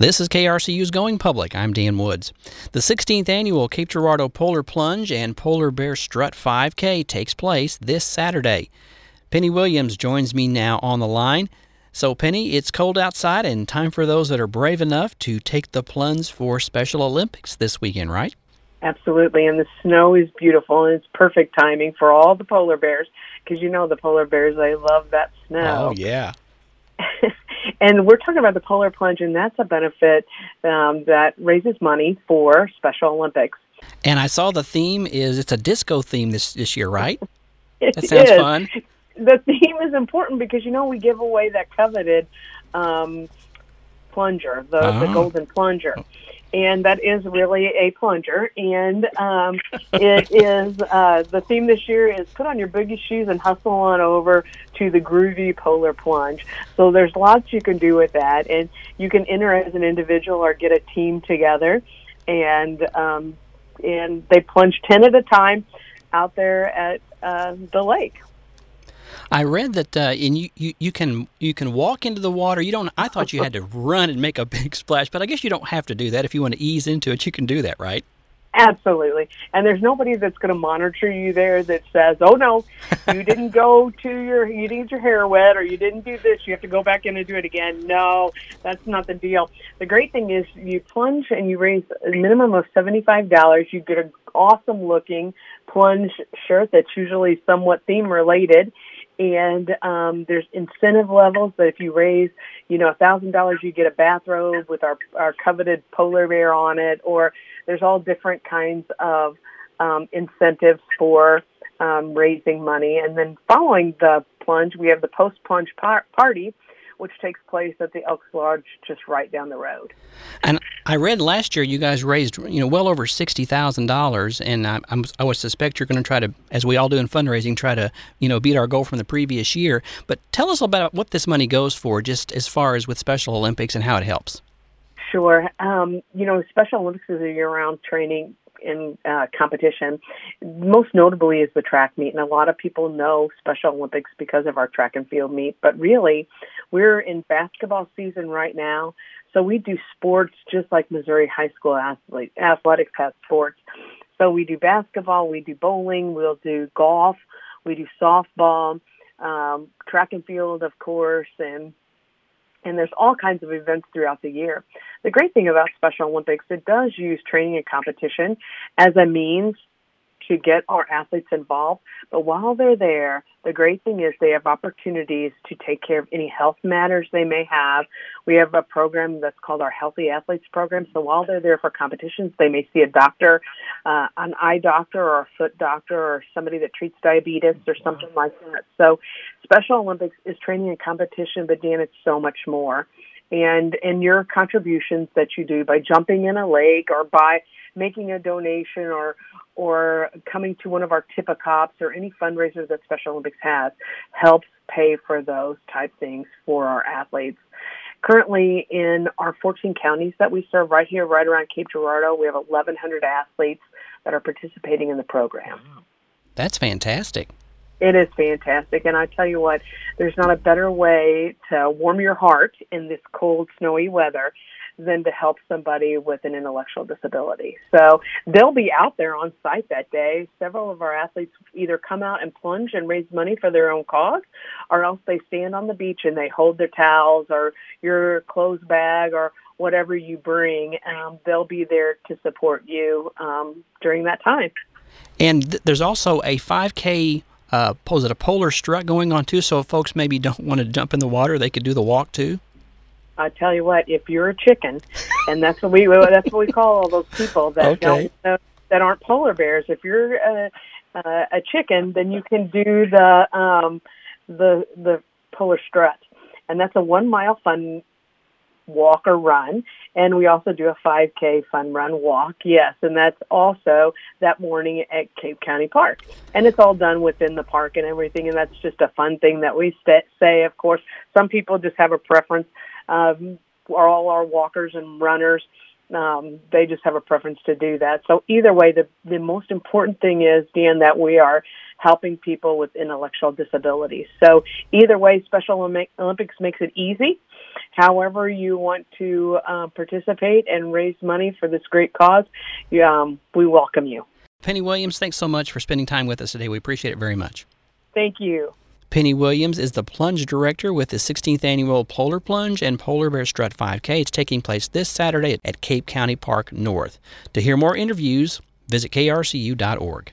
This is KRCU's Going Public. I'm Dan Woods. The 16th annual Cape Girardeau Polar Plunge and Polar Bear Strut 5K takes place this Saturday. Penny Williams joins me now on the line. So, Penny, it's cold outside and time for those that are brave enough to take the plunge for Special Olympics this weekend, right? Absolutely, and the snow is beautiful, and it's perfect timing for all the polar bears because you know the polar bears they love that snow. Oh yeah. and we're talking about the polar plunge, and that's a benefit um, that raises money for Special Olympics. And I saw the theme is it's a disco theme this this year, right? It that sounds is. fun. The theme is important because you know we give away that coveted um, plunger, the, the Oh. golden plunger. And that is really a plunger, and um, it is uh, the theme this year is put on your boogie shoes and hustle on over to the groovy polar plunge. So there's lots you can do with that, and you can enter as an individual or get a team together, and um, and they plunge ten at a time out there at uh, the lake. I read that uh, and you, you, you can you can walk into the water. You don't. I thought you had to run and make a big splash, but I guess you don't have to do that. If you want to ease into it, you can do that, right? Absolutely. And there's nobody that's going to monitor you there that says, "Oh no, you didn't go to your you didn't get your hair wet or you didn't do this. You have to go back in and do it again." No, that's not the deal. The great thing is you plunge and you raise a minimum of $75. You get an awesome looking plunge shirt that's usually somewhat theme related. And um, there's incentive levels that if you raise, you know, a thousand dollars, you get a bathrobe with our our coveted polar bear on it, or there's all different kinds of um, incentives for um, raising money. And then following the plunge, we have the post plunge par- party, which takes place at the Elks Lodge just right down the road. And I read last year you guys raised you know well over sixty thousand dollars, and I, I'm, I would suspect you're going to try to, as we all do in fundraising, try to you know beat our goal from the previous year. But tell us about what this money goes for, just as far as with Special Olympics and how it helps. Sure. Um, you know, Special Olympics is a year-round training in uh, competition. Most notably is the track meet, and a lot of people know Special Olympics because of our track and field meet. But really, we're in basketball season right now, so we do sports just like Missouri high school athlete, athletics has sports. So we do basketball, we do bowling, we'll do golf, we do softball, um, track and field, of course, and and there's all kinds of events throughout the year. The great thing about Special Olympics, it does use training and competition as a means to get our athletes involved. But while they're there, the great thing is they have opportunities to take care of any health matters they may have. We have a program that's called our Healthy Athletes Program. So while they're there for competitions, they may see a doctor, uh, an eye doctor or a foot doctor or somebody that treats diabetes or something like that. So Special Olympics is training and competition, but Dan, it's so much more. And and your contributions that you do by jumping in a lake or by making a donation or or coming to one of our tip cops or any fundraisers that Special Olympics has helps pay for those type things for our athletes. Currently, in our 14 counties that we serve right here, right around Cape Girardeau, we have 1,100 athletes that are participating in the program. That's fantastic. It is fantastic. And I tell you what, there's not a better way to warm your heart in this cold, snowy weather than to help somebody with an intellectual disability. So they'll be out there on site that day. Several of our athletes either come out and plunge and raise money for their own cause, or else they stand on the beach and they hold their towels or your clothes bag or whatever you bring. Um, they'll be there to support you um, during that time. And th- there's also a 5K. Uh, was it a polar strut going on too? So if folks maybe don't want to jump in the water, they could do the walk too. I tell you what, if you're a chicken, and that's what we that's what we call all those people that Okay. don't know, that aren't polar bears. If you're a, a, a chicken, then you can do the um, the the polar strut, and that's a one mile fun walk or run. And we also do a 5K fun run walk. Yes, and that's also that morning at Cape County Park. And it's all done within the park and everything. And that's just a fun thing that we say. Of course, some people just have a preference. Um, all our walkers and runners. Um, they just have a preference to do that. So either way, the the most important thing is Dan that we are helping people with intellectual disabilities. So either way, Special Olympics makes it easy however you want to uh, participate and raise money for this great cause, um, we welcome you. Penny Williams, thanks so much for spending time with us today. We appreciate it very much. Thank you. Penny Williams is the plunge director with the 16th annual Polar Plunge and Polar Bear Strut 5K. It's taking place this Saturday at Cape County Park North. To hear more interviews, visit krcu.org.